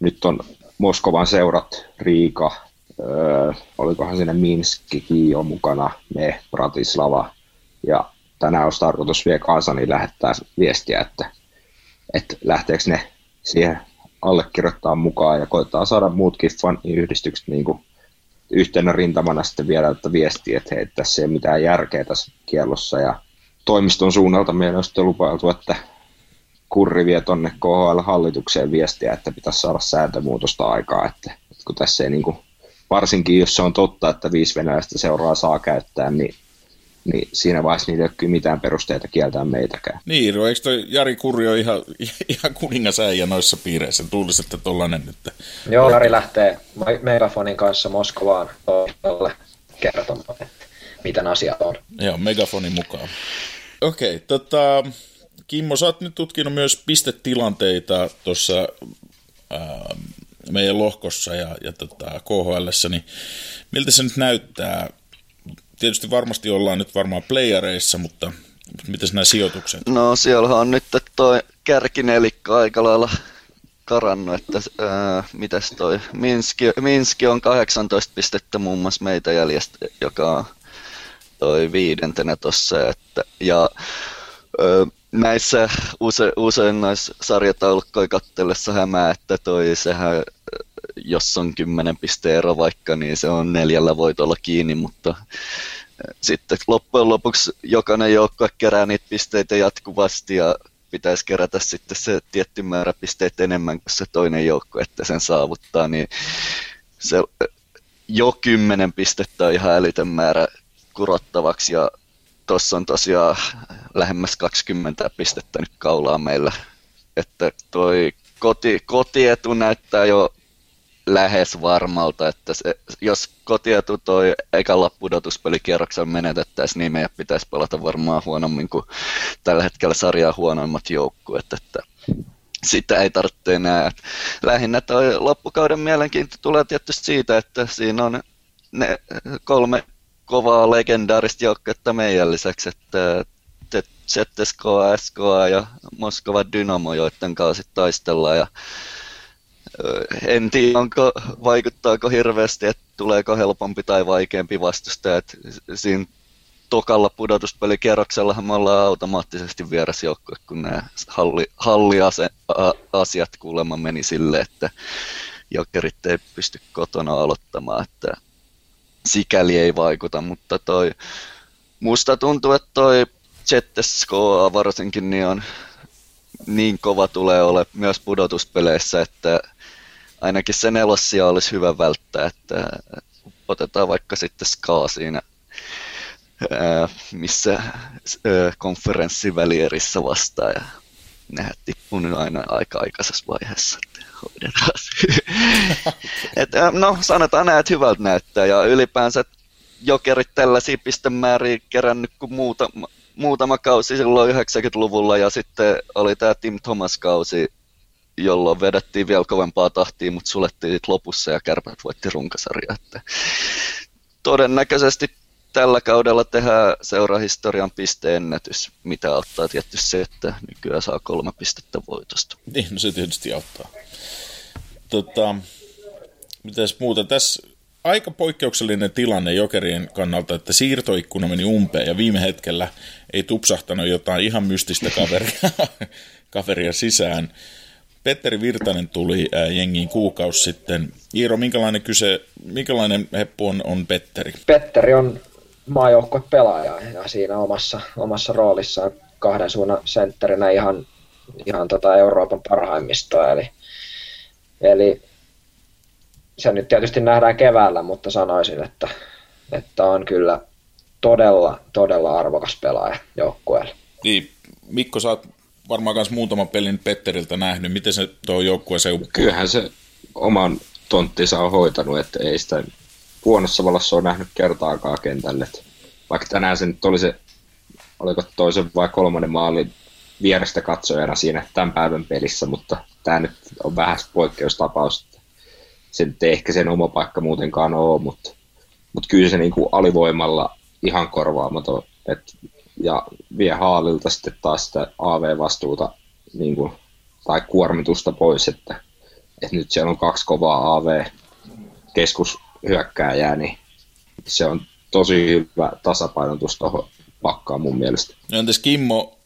nyt on Moskovan seurat, Riika, öö, olikohan siinä Minskikin on mukana, me, Bratislava, ja tänään olisi tarkoitus vielä Kaasani lähettää viestiä, että, että lähteekö ne siihen allekirjoittaa mukaan ja koittaa saada muutkin faniyhdistykset niin kuin yhtenä rintamana sitten vielä että viestiä, että hei, tässä ei ole mitään järkeä tässä kiellossa ja toimiston suunnalta meillä on sitten lupailtu, että kurri vie tuonne KHL-hallitukseen viestiä, että pitäisi saada sääntömuutosta aikaa, että, että kun tässä ei niin kuin, varsinkin jos se on totta, että viisi venäläistä seuraa saa käyttää, niin niin siinä vaiheessa niillä ei ole mitään perusteita kieltää meitäkään. Niin, no, eikö toi Jari Kurri ole ihan, ihan kuningasäijä noissa piireissä? Tuulisi, että tollanen nyt. Joo, Jari lähtee Megafonin kanssa Moskovaan toimistolle kertomaan, että miten asiat on. Joo, Megafonin mukaan. Okei, okay, tota, Kimmo, sä oot nyt tutkinut myös pistetilanteita tuossa meidän lohkossa ja, ja tota, KHL, niin miltä se nyt näyttää? Tietysti varmasti ollaan nyt varmaan playareissa, mutta miten nämä sijoitukset? No siellä on nyt toi kärkinelikka aika lailla karannut, että ää, mitäs toi Minski, Minski on 18 pistettä muun muassa meitä jäljestä, joka on toi viidentenä tossa, että, ja ää, näissä use, usein näissä sarjataulukkoja kattellessa hämää, että toi sehän, jos on kymmenen pisteen ero vaikka, niin se on neljällä voitolla kiinni, mutta sitten loppujen lopuksi jokainen joukkue kerää niitä pisteitä jatkuvasti ja pitäisi kerätä sitten se tietty määrä pisteitä enemmän kuin se toinen joukko, että sen saavuttaa, niin se jo kymmenen pistettä on ihan älytön määrä kurottavaksi ja tuossa on tosiaan lähemmäs 20 pistettä nyt kaulaa meillä. Että toi koti, kotietu näyttää jo lähes varmalta, että se, jos kotietu toi ekalla pudotuspelikierroksella menetettäisiin, niin meidän pitäisi pelata varmaan huonommin kuin tällä hetkellä sarjaa huonoimmat joukkueet, että sitä ei tarvitse enää. Lähinnä toi loppukauden mielenkiinto tulee tietysti siitä, että siinä on ne kolme kovaa legendaarista joukkuetta meidän lisäksi, että ZSK, SK ja Moskova Dynamo, joiden kanssa taistellaan. Ja en tiedä, onko, vaikuttaako hirveästi, että tuleeko helpompi tai vaikeampi vastusta. Että siinä tokalla pudotuspelikierroksellahan me ollaan automaattisesti vierasjoukkue, kun nämä halli, halliasiat kuulemma meni sille, että jokerit ei pysty kotona aloittamaan, että sikäli ei vaikuta, mutta toi, musta tuntuu, että toi ZSKA varsinkin niin on niin kova tulee ole myös pudotuspeleissä, että ainakin se nelossia olisi hyvä välttää, että otetaan vaikka sitten Ska siinä, missä konferenssivälierissä vastaan ja nehän tippuu nyt aina aika aikaisessa vaiheessa. Et, no sanotaan näin, että hyvältä näyttää ja ylipäänsä jokerit tällaisia pistemääriä kerännyt kuin muuta, muutama kausi silloin 90-luvulla ja sitten oli tämä Tim Thomas-kausi jolloin vedettiin vielä kovempaa tahtia, mutta sulettiin lopussa ja kärpät voitti runkasarja. Että todennäköisesti tällä kaudella tehdään seurahistorian pisteennätys, mitä auttaa tietysti se, että nykyään saa kolme pistettä voitosta. Niin, no se tietysti auttaa. Tota, mitäs muuta? Tässä aika poikkeuksellinen tilanne jokerien kannalta, että siirtoikkuna meni umpeen ja viime hetkellä ei tupsahtanut jotain ihan mystistä kaveria, kaveria sisään. Petteri Virtanen tuli jengiin kuukausi sitten. Iiro, minkälainen, kyse, minkälainen heppu on, on Petteri? Petteri on pelaaja ja siinä omassa, omassa roolissaan kahden suunnan sentterinä ihan, ihan tota Euroopan parhaimmistoa. Eli, eli se nyt tietysti nähdään keväällä, mutta sanoisin, että, että on kyllä todella, todella arvokas pelaaja joukkueelle. Niin, Mikko, sä oot varmaan myös muutaman pelin Petteriltä nähnyt. Miten se tuo joukkue se Kyllähän se oman tonttinsa on hoitanut, että ei sitä huonossa valossa ole nähnyt kertaakaan kentälle. Vaikka tänään se nyt oli se, oliko toisen vai kolmannen maalin vierestä katsojana siinä tämän päivän pelissä, mutta tämä nyt on vähän poikkeustapaus. Se nyt ei ehkä sen oma paikka muutenkaan ole, mutta, mutta kyllä se niin kuin alivoimalla ihan korvaamaton. Et, ja vie Haalilta sitten taas sitä AV-vastuuta niin kuin, tai kuormitusta pois, että, että nyt siellä on kaksi kovaa AV-keskushyökkääjää, niin se on tosi hyvä tasapainotus tuohon pakkaan mun mielestä. No entäs Kimmo,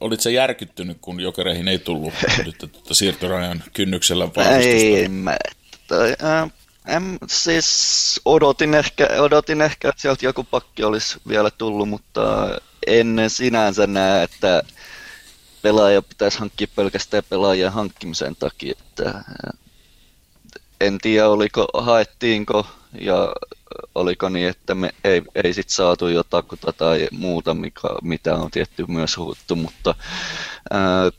olit se järkyttynyt, kun jokereihin ei tullut nyt tuota siirtorajan kynnyksellä vahvistusta? Ei, mä, äh, en, siis odotin ehkä, odotin ehkä, että sieltä joku pakki olisi vielä tullut, mutta en sinänsä näe, että pelaaja pitäisi hankkia pelkästään pelaajien hankkimisen takia. Että en tiedä, oliko, haettiinko ja oliko niin, että me ei, ei sit saatu jotakuta tai muuta, mikä, mitä on tietty myös huuttu, mutta ää,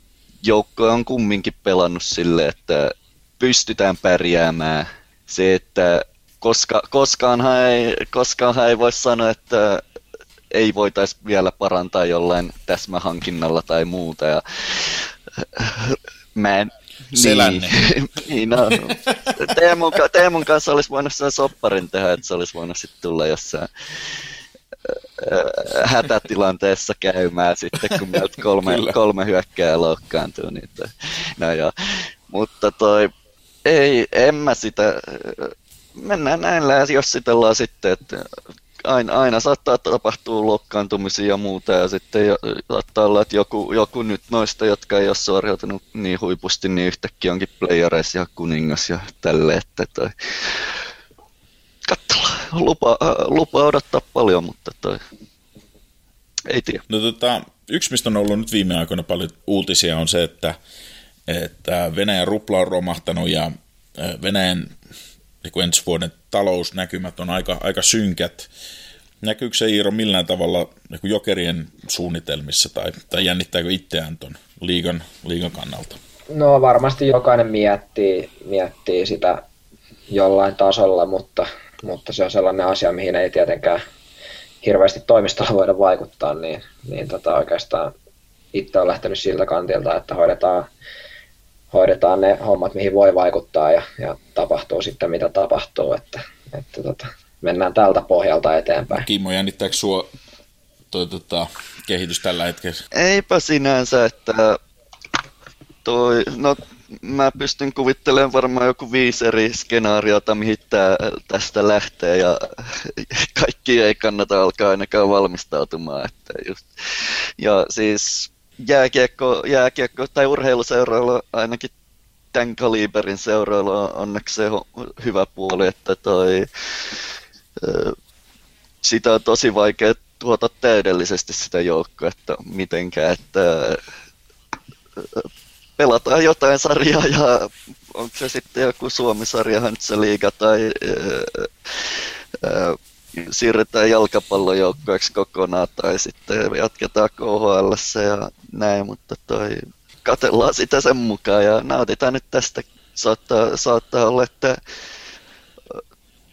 joukko on kumminkin pelannut sille, että pystytään pärjäämään. Se, että koska, koskaanhan, ei, koskaanhan ei voi sanoa, että ei voitaisi vielä parantaa jollain täsmähankinnalla tai muuta. Ja, mä en, Selänne. Niin, niin no. Teemun, Teemun kanssa olisi voinut sen sopparin tehdä, että se olisi voinut sitten tulla jossain hätätilanteessa käymään sitten, kun meiltä kolme, kolme hyökkää loukkaantuu. Niin toi, no joo. Mutta toi, ei, en mä sitä, mennään näin jos sitellaan sitten, että aina, aina saattaa tapahtua lokkaantumisia ja muuta, ja sitten saattaa olla, että joku, joku nyt noista, jotka ei ole suoriutunut niin huipusti, niin yhtäkkiä onkin playereissa ja kuningas ja tälle, että toi, katsotaan, lupa, lupa odottaa paljon, mutta toi, ei tiedä. No tota, yksi, mistä on ollut nyt viime aikoina paljon uutisia, on se, että, että Venäjän rupla on romahtanut ja Venäjän niin ensi vuoden talousnäkymät on aika, aika synkät. Näkyykö se Iiro millään tavalla niin jokerien suunnitelmissa tai, tai jännittääkö itseään tuon liigan, liigan kannalta? No varmasti jokainen miettii, miettii sitä jollain tasolla, mutta, mutta se on sellainen asia, mihin ei tietenkään hirveästi toimistolla voida vaikuttaa, niin, niin tota oikeastaan itse on lähtenyt siltä kantilta, että hoidetaan hoidetaan ne hommat, mihin voi vaikuttaa ja, ja tapahtuu sitten mitä tapahtuu, että, että tota, mennään tältä pohjalta eteenpäin. Kimmo, jännittääkö sinua toi, tota, kehitys tällä hetkellä? Eipä sinänsä, että toi, no mä pystyn kuvittelemaan varmaan joku viisi eri skenaariota, mihin tää, tästä lähtee ja kaikki ei kannata alkaa ainakaan valmistautumaan. Että just. Ja siis jääkiekko, jääkiekko tai urheiluseuroilla ainakin tämän kaliberin seuroilla on onneksi se hyvä puoli, että toi, sitä on tosi vaikea tuota täydellisesti sitä joukkoa, mitenkään, että pelataan jotain sarjaa ja onko se sitten joku Suomi-sarja, Liiga tai siirretään jalkapallojoukkoeksi kokonaan tai sitten jatketaan KHL ja näin, mutta toi, katellaan sitä sen mukaan ja nautitaan nyt tästä. Saattaa, saattaa olla, että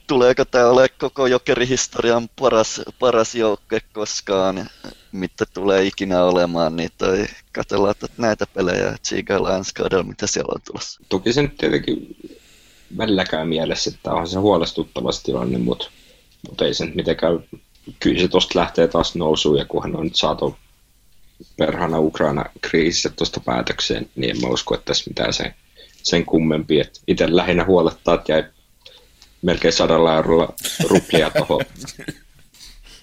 tuleeko tämä ole koko jokerihistorian paras, paras joukkue koskaan, mitä tulee ikinä olemaan, niin toi, katsellaan että näitä pelejä, tsiikaillaan ensi mitä siellä on tulossa. Toki se nyt tietenkin välilläkään mielessä, että onhan se huolestuttava tilanne, mutta mutta ei se nyt mitenkään, kyllä se tuosta lähtee taas nousuun ja kunhan on nyt saatu perhana Ukraina-kriisissä tuosta päätökseen, niin en mä usko, että tässä mitään sen, sen kummempi. Et itse lähinnä huolettaa, että jäi melkein sadalla eurolla ruplia tuohon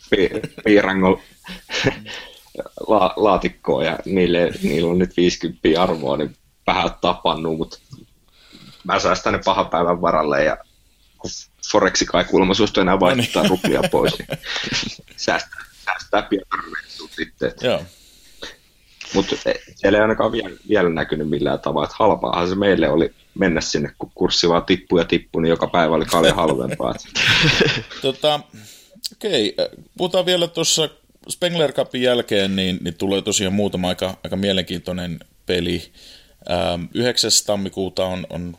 piirangon la, laatikkoon ja niille, niillä on nyt 50 arvoa, niin vähän tapannut, mutta mä säästän ne pahan päivän varalle ja Foreksi kai kuulemma suostu enää vaihtaa no niin. ruplia pois. Niin säästää, säästää pienarvettua sitten. Joo. Mutta e, siellä ei ainakaan vielä, vielä näkynyt millään tavalla. Että halpaahan se meille oli mennä sinne, kun kurssi vaan tippui ja tippui, niin joka päivä oli paljon halvempaa. tota, okei, puhutaan vielä tuossa Spengler Cupin jälkeen, niin, niin tulee tosiaan muutama aika, aika mielenkiintoinen peli. Ähm, 9. tammikuuta on, on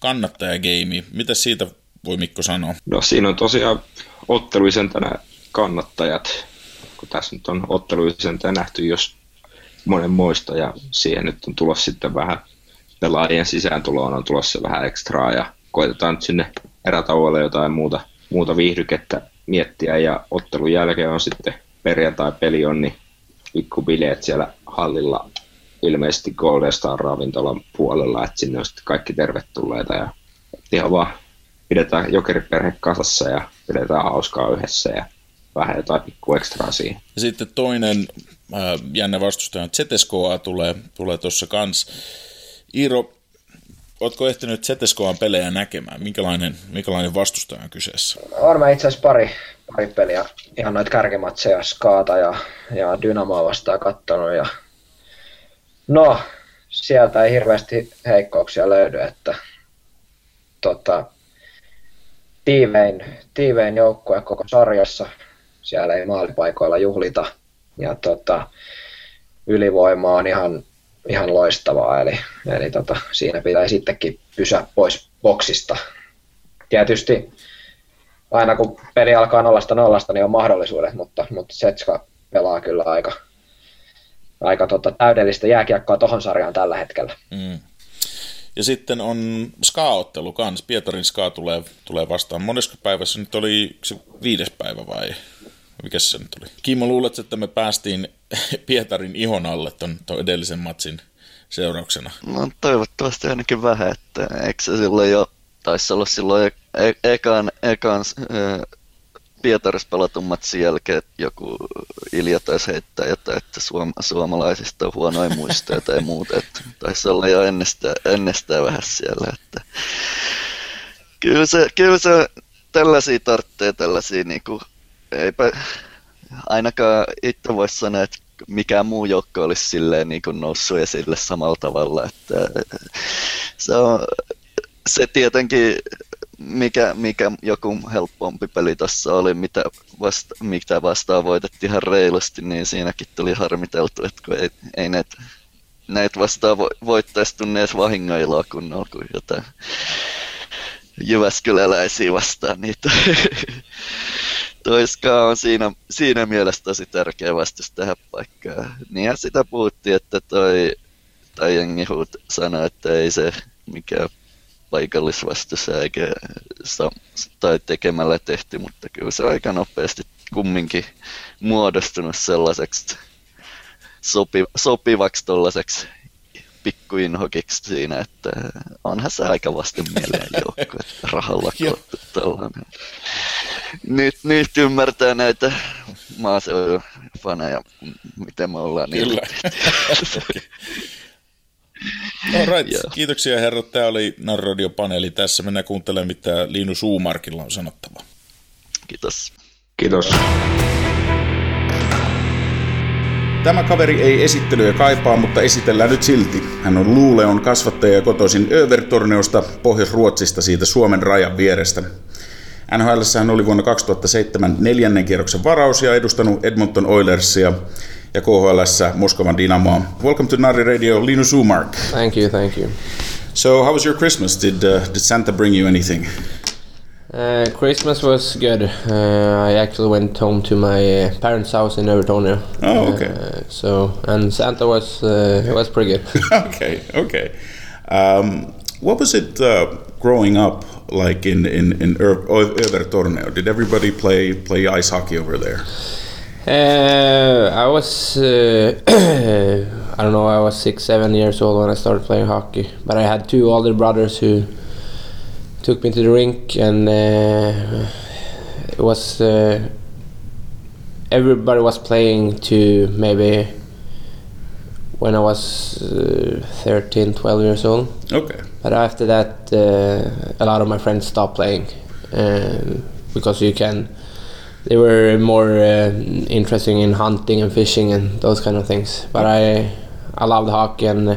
kannattajageimi. Mitä siitä voi Mikko sanoa? No siinä on tosiaan otteluisentänä kannattajat, kun tässä nyt on otteluisentänä nähty jos monen muista ja siihen nyt on tulossa sitten vähän pelaajien sisääntuloon on tulossa vähän ekstraa ja koitetaan nyt sinne erätauolle jotain muuta, muuta viihdykettä miettiä ja ottelun jälkeen on sitten perjantai-peli on, niin pikkubileet siellä hallilla ilmeisesti Golden Star ravintolan puolella, että sinne on sitten kaikki tervetulleita ja ihan vaan pidetään jokeriperhe kasassa ja pidetään hauskaa yhdessä ja vähän jotain pikku ekstraa siihen. Ja sitten toinen äh, jännä vastustaja ZSKA tulee, tulee tuossa kans. Iiro, ootko ehtinyt ZSKAn pelejä näkemään? Minkälainen, minkälainen vastustaja on kyseessä? On mä itse asiassa pari, pari peliä, ihan noita kärkimatseja, Skaata ja, ja Dynamoa vastaan kattonut. Ja... No, sieltä ei hirveästi heikkouksia löydy, että tota, tiivein, tiivein joukkue koko sarjassa. Siellä ei maalipaikoilla juhlita. Ja tota, ylivoima on ihan, ihan loistavaa, eli, eli tota, siinä pitäisi sittenkin pysyä pois boksista. Tietysti aina kun peli alkaa nollasta nollasta, niin on mahdollisuudet, mutta, mutta Setska pelaa kyllä aika, aika tota, täydellistä jääkiekkoa tohon sarjaan tällä hetkellä. Mm. Ja sitten on ska-ottelu kans. Pietarin ska tulee, tulee vastaan. Monesko päivässä nyt oli se viides päivä vai mikä se nyt oli? Kimmo, luulet, että me päästiin Pietarin ihon alle ton, ton edellisen matsin seurauksena? No toivottavasti ainakin vähän, että eikö se silloin jo taisi olla silloin e- e- ekan, ekan Pietarissa pelatun matsin jälkeen joku Ilja taisi heittää jotain, että suom- suomalaisista on huonoja muistoja tai muuta. Että taisi olla jo ennestään, ennestään vähän siellä. Että kyllä, se, kyllä se tällaisia tarvitsee, tällaisia niin kuin, eipä ainakaan itse voi sanoa, että mikään muu joukko olisi silleen niin kuin noussut esille samalla tavalla. Että se, on, se tietenkin mikä, mikä joku helpompi peli tässä oli, mitä, vasta, mitä vastaan voitettiin ihan reilusti, niin siinäkin tuli harmiteltu, että kun ei, ei näitä, näitä vastaan vo, voittaisi tunne edes vahingoiloa kunnolla kuin jotain Jyväskyläläisiä vastaan niitä. Toiskaa on siinä, siinä mielessä tosi tärkeä vastus tähän paikkaan. Niinhän sitä puhuttiin, että toi, tai jengi sanoi, että ei se mikä paikallisvastuussa eikä tai tekemällä tehty, mutta kyllä se aika nopeasti kumminkin muodostunut sellaiseksi sopi, sopivaksi tuollaiseksi pikkuinhokiksi siinä, että onhan se aika mieleen joukko, että rahalla koottu tällainen. Nyt, nyt ymmärtää näitä maaseudun faneja, miten me ollaan Kyllä. right. Yeah. Kiitoksia herrat. Tämä oli Narradio-paneeli. Tässä mennään kuuntelemaan, mitä Liinu Suumarkilla on sanottava. Kiitos. Kiitos. Tämä kaveri ei esittelyä kaipaa, mutta esitellään nyt silti. Hän on Luuleon kasvattaja kotoisin Övertorneosta, Pohjois-Ruotsista siitä Suomen rajan vierestä. NHL hän oli vuonna 2007 neljännen kierroksen varaus ja edustanut Edmonton Oilersia ja KHLS Moskovan Dynamo. Welcome to Nari Radio, Linus Umark. Thank you, thank you. So, how was your Christmas? Did uh, did Santa bring you anything? Uh, Christmas was good. Uh, I actually went home to my uh, parents' house in Övertorneå. Oh, okay. Uh, so, and Santa was uh, was pretty good. okay, okay. Um, what was it growing up like in in in Övertorneå? Did everybody play play ice hockey over there? Uh, I was, uh, I don't know, I was six, seven years old when I started playing hockey. But I had two older brothers who took me to the rink, and uh, it was uh, everybody was playing to maybe when I was uh, 13, 12 years old. Okay. But after that, uh, a lot of my friends stopped playing um, because you can they were more uh, interesting in hunting and fishing and those kind of things. But I I loved hockey and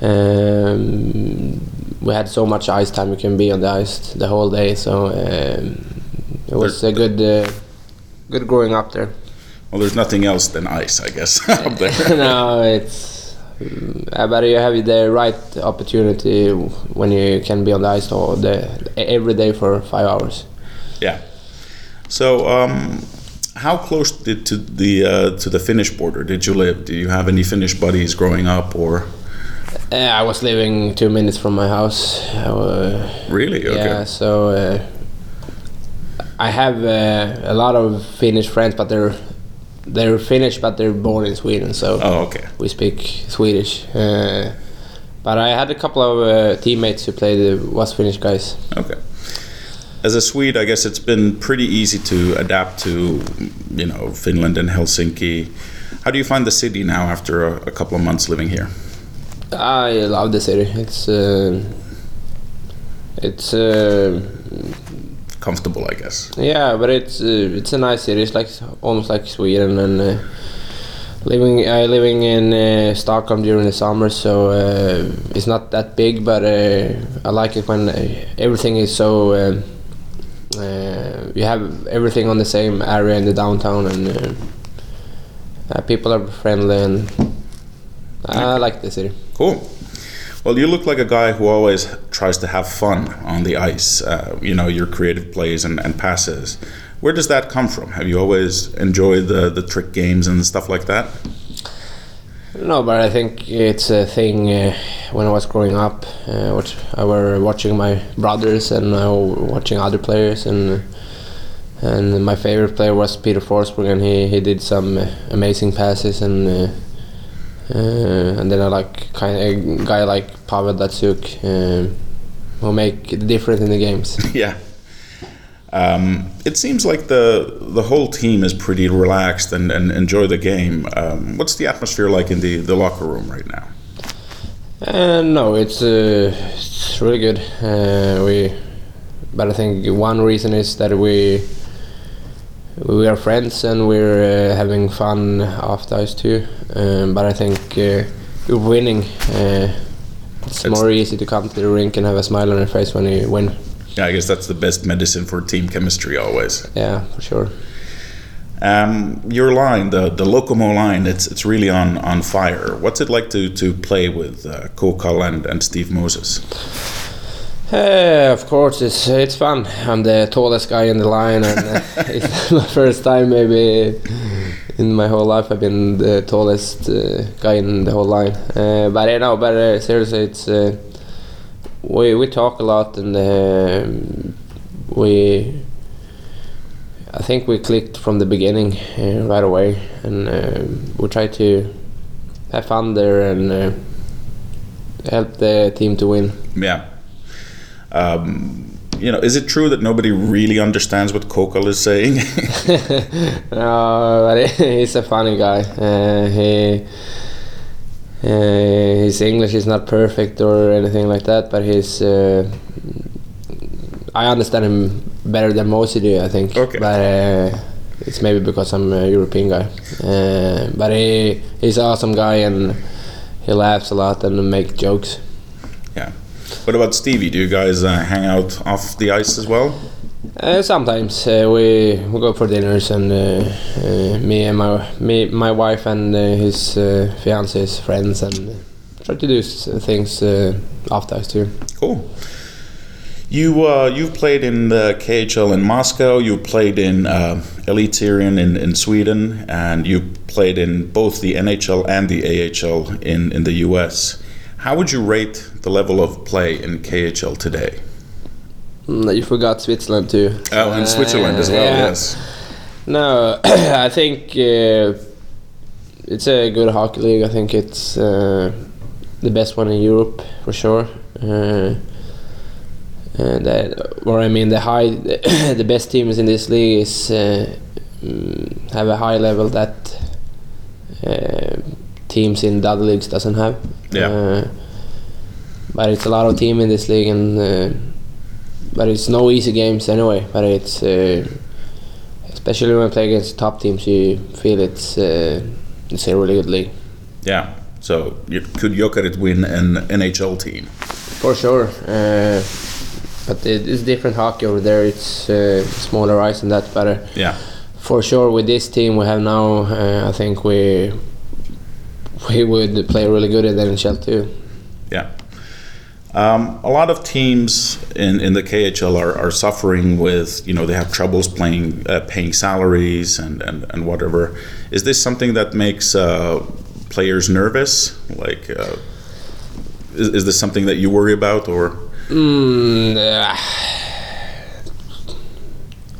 um, we had so much ice time. You can be on the ice the whole day, so um, it was a good uh, good growing up there. Well, there's nothing else than ice, I guess, up there. no, it's Uh, but you have the right opportunity when you can be on the ice all day, every day for five hours. Yeah. So, um, how close did to the uh, to the Finnish border did you live? Do you have any Finnish buddies growing up, or Uh, I was living two minutes from my house. Uh, really? Okay. Yeah, so uh, I have uh, a lot of Finnish friends, but they're they're Finnish, but they're born in Sweden. So Oh, okay. we speak Swedish. Uh, but I had a couple of uh, teammates who played was Finnish guys. Okay. As a Swede, I guess it's been pretty easy to adapt to, you know, Finland and Helsinki. How do you find the city now after a, a couple of months living here? I love the city. It's uh, it's uh, Comfortable, I guess. yeah, but it's uh, it's a nice city. It's like almost like Sweden and. Uh, Living, I living in uh, Stockholm during the summer, so uh, it's not that big, but uh, I like it when uh, everything is so. Uh, you have everything on the same area in the downtown, and uh, uh, people are friendly, and I like the city. Cool. Well, you look like a guy who always tries to have fun on the ice. Uh, you know, your creative plays and, and passes. Where does that come from? Have you always enjoyed the, the trick games and stuff like that? No, but I think it's a thing uh, when I was growing up. Uh, which I were watching my brothers and I were watching other players, and and my favorite player was Peter Forsberg, and he, he did some amazing passes, and uh, uh, and then I like kind of a guy like Pavel Datsuk, uh, who make the difference in the games. yeah. Um, it seems like the the whole team is pretty relaxed and, and enjoy the game. Um, what's the atmosphere like in the, the locker room right now? Uh, no, it's uh, it's really good. Uh, we, but I think one reason is that we we are friends and we're uh, having fun off the ice too. Um, but I think uh, we're winning. Uh, it's, It's- more easy to come to the rink and have a smile on your face when you win. Yeah, I guess that's the best medicine for team chemistry always. Yeah, for sure. Um, your line, the the Locomo line, it's it's really on, on fire. What's it like to, to play with uh, Kokal and, and Steve Moses? Uh, of course, it's it's fun. I'm the tallest guy in the line, and uh, it's my first time maybe in my whole life I've been the tallest uh, guy in the whole line. Uh, but you know, but uh, seriously, it's uh, we we talk a lot, and uh, we I think we clicked from the beginning uh, right away, and uh, we try to have fun there and uh, help the team to win. Yeah. Um, you know, is it true that nobody really understands what Kokal is saying? no, but he's a funny guy. Uh, he uh, his English is not perfect or anything like that, but he's. Uh, I understand him better than most of you, I think. Okay. But uh, it's maybe because I'm a European guy. Uh, but he he's an awesome guy and he laughs a lot and make jokes. yeah. What about Stevie? Do you guys uh, hang out off the ice as well? Uh, sometimes uh, we we go for dinners and uh, uh, me and my me my wife and uh, his uh, fiance's friends and try to do things uh, after us too. Cool. You uh, you've played in the KHL in Moscow. You played in uh, Elitserien in, in Sweden, and you played in both the NHL and the AHL in, in the US. How would you rate the level of play in KHL today? Mm, you forgot Switzerland too. Oh, in Switzerland as well. yeah. Yes. No, I think uh, it's a good hockey league. I think it's uh, the best one in Europe for sure. Uh, and or I mean, the high, the best teams in this league is uh, mm, have a high level that uh, teams in the other leagues doesn't have. Yeah. Uh, but it's a lot of team in this league, and uh, but it's no easy games anyway. But it's uh, especially when you play against top teams, you feel it's uh, it's a really good league. Yeah. So you, could Jokerit win an NHL team? For sure. Uh, but it is different hockey over there. It's uh, smaller ice and that, but uh, Yeah. for sure with this team we have now, uh, I think we we would play really good in the NHL too. Yeah. Um, a lot of teams in, in the KHL are, are suffering with, you know, they have troubles playing, uh, paying salaries and, and, and whatever. Is this something that makes uh, players nervous? Like, uh, is, is this something that you worry about or? Mm, uh,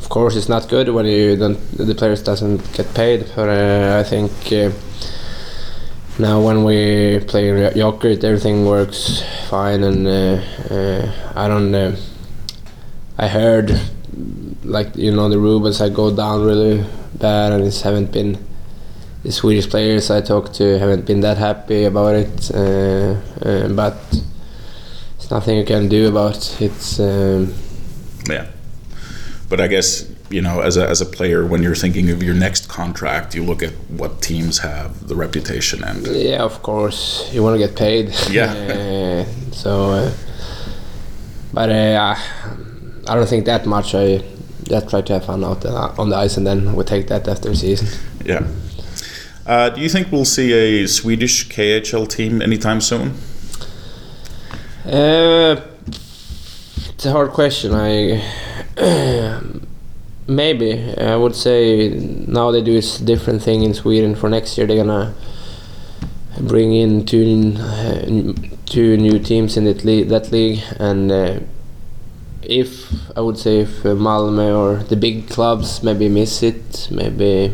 of course, it's not good when you don't the players doesn't get paid. But uh, I think uh, now when we play Jokerit, everything works fine, and uh, uh, I don't. Uh, I heard like you know the Rubens I go down really bad, and it haven't been the Swedish players I talked to haven't been that happy about it, uh, uh, but it's nothing you can do about it. It's um, Yeah. But I guess, you know, as a, as a player, when you're thinking of your next contract, you look at what teams have, the reputation, and yeah, of course you want to get paid. Yeah. Uh, so, uh, but uh, I don't think that much. I just try to have fun out on the ice, and then we take that after the season. yeah. Uh, do you think we'll see a Swedish KHL team anytime soon? Uh, it's a hard question. I maybe I would say now they do a different thing in Sweden. For next year, they're gonna bring in two uh, two new teams in that league, that league and. Uh, if I would say if uh, Malmö or the big clubs maybe miss it, maybe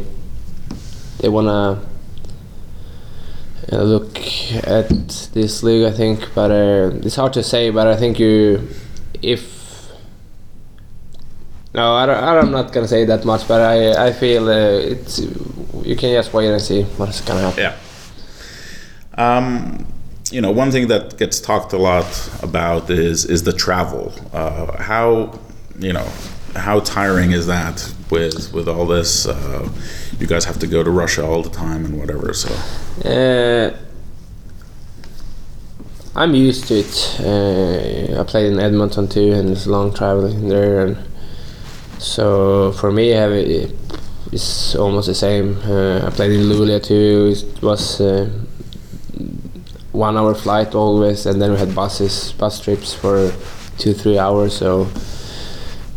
they wanna uh, look at this league. I think, but uh, it's hard to say. But I think you, if no, I don't, I'm not gonna say that much. But I I feel uh, it's you can just wait and see what's gonna happen. Yeah. Um, you know, one thing that gets talked a lot about is is the travel. Uh, how you know how tiring is that with with all this? Uh, you guys have to go to Russia all the time and whatever. So Uh, I'm used to it. Uh, I played in Edmonton too, and it's long traveling there, and so for me, I have it, it's almost the same. Uh, I played in Luleå too. It was uh, one hour flight always, and then we had buses, bus trips for two three hours. So.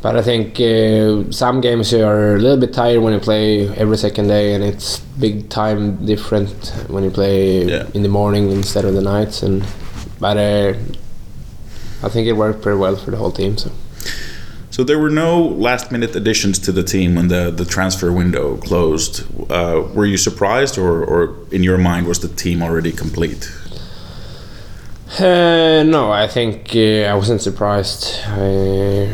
But I think uh, some games you are a little bit tired when you play every second day, and it's big time different when you play Yeah. in the morning instead of the nights. And but uh, I think it worked pretty well for the whole team. So so there were no last minute additions to the team when the the transfer window closed. Uh, were you surprised, or or in your mind was the team already complete? uh, no, I think uh, I wasn't surprised. I,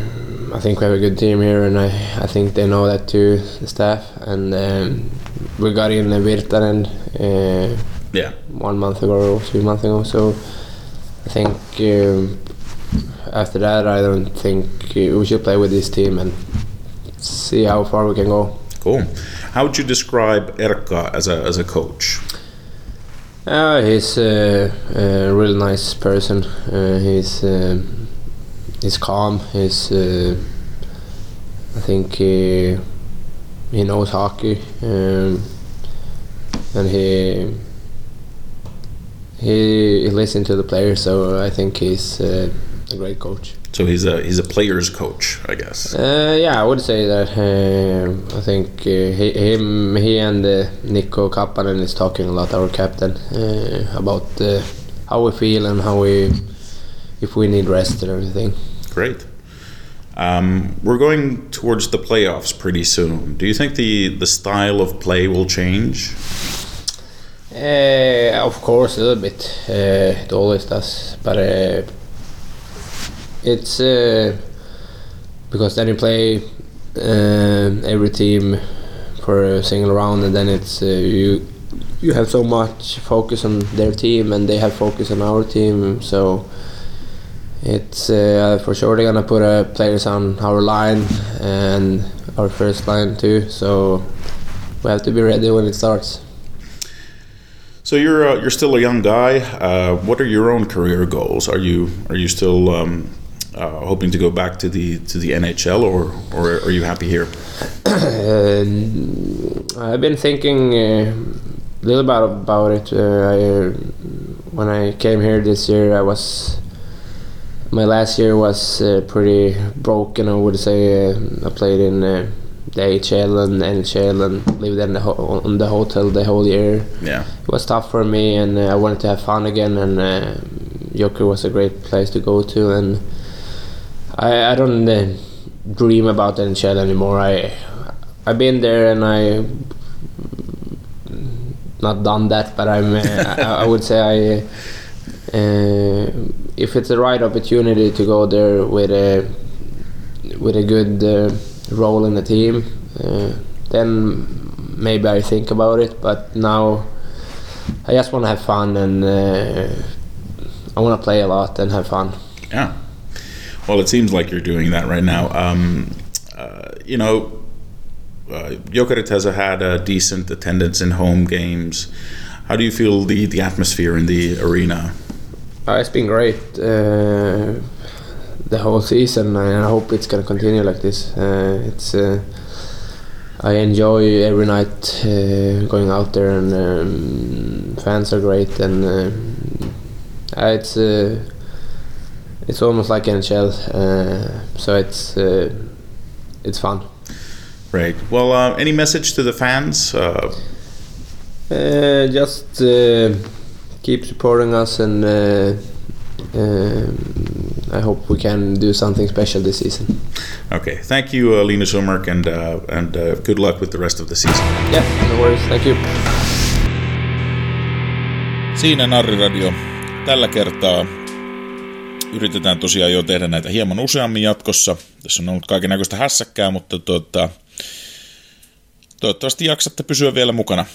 I think we have a good team here, and I, I think they know that too, the staff. And um, we got in Virtanen. Uh, Yeah. one month ago or two months ago. So I think um, after that, I don't think uh, we should play with this team and see how far we can go. Cool. How would you describe Erka as a as a coach? Uh, he's a, a really nice person. Uh, he's uh, he's calm. He's uh, I think he, he knows hockey, um, and he he, listens to the players. So I think he's uh, a great coach. So he's a he's a player's coach, I guess. Uh, yeah, I would say that. Uh, I think uh, he, him, he and uh, Nico Kapanen is talking a lot, our captain, uh, about uh, how we feel and how we, if we need rest and everything. Great. Um, we're going towards the playoffs pretty soon. Do you think the the style of play will change? Uh, of course, a little bit. Uh, it always does, but uh, it's uh, because then you play uh, every team for a single round, and then it's uh, you you have so much focus on their team, and they have focus on our team. So it's uh, for sure they're gonna put players on our line and our first line too. So we have to be ready when it starts. So you're uh, you're still a young guy. Uh, what are your own career goals? Are you are you still um, uh, hoping to go back to the to the NHL, or or are you happy here? Uh, I've been thinking uh, little bit about it. Uh, I, when I came here this year, I was my last year was uh, pretty broken. I would say uh, I played in uh, the HL and NHL and lived in the ho- on the hotel the whole year. Yeah. It was tough for me, and I wanted to have fun again. And uh, Joker was a great place to go to, and I I don't uh, dream about NHL anymore. I I've been there, and I not done that, but I'm. Uh, I, I would say I. Uh, if it's the right opportunity to go there with a with a good role in the team, then maybe I think about it. But now, I just want to have fun and I want to play a lot and have fun. Yeah. Well, it seems like you're doing that right now. Um, uh, you know, uh, Jokerit had a decent attendance in home games. How do you feel the, the atmosphere in the arena? Uh, it's been great uh, the whole season, and I hope it's gonna continue like this. Uh, it's uh, I enjoy every night uh, going out there, and um, fans are great, and uh, it's it's almost like NHL, uh, so it's uh, it's fun. Right. Well, uh, any message to the fans? Uh, Uh, just uh, keep supporting us, and uh, um, I hope we can do something special this season. okay. Thank you, uh, Linus Ulmark, and uh, and uh, good luck with the rest of the season. Yeah, no worries. Thank you. Siinä Narriradio. Tällä kertaa yritetään tosiaan jo tehdä näitä hieman useammin jatkossa. Tässä on ollut kaiken näköistä hässäkkää, mutta tuota, toivottavasti jaksatte pysyä vielä mukana.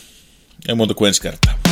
Ei muuta kuin ensi kertaa.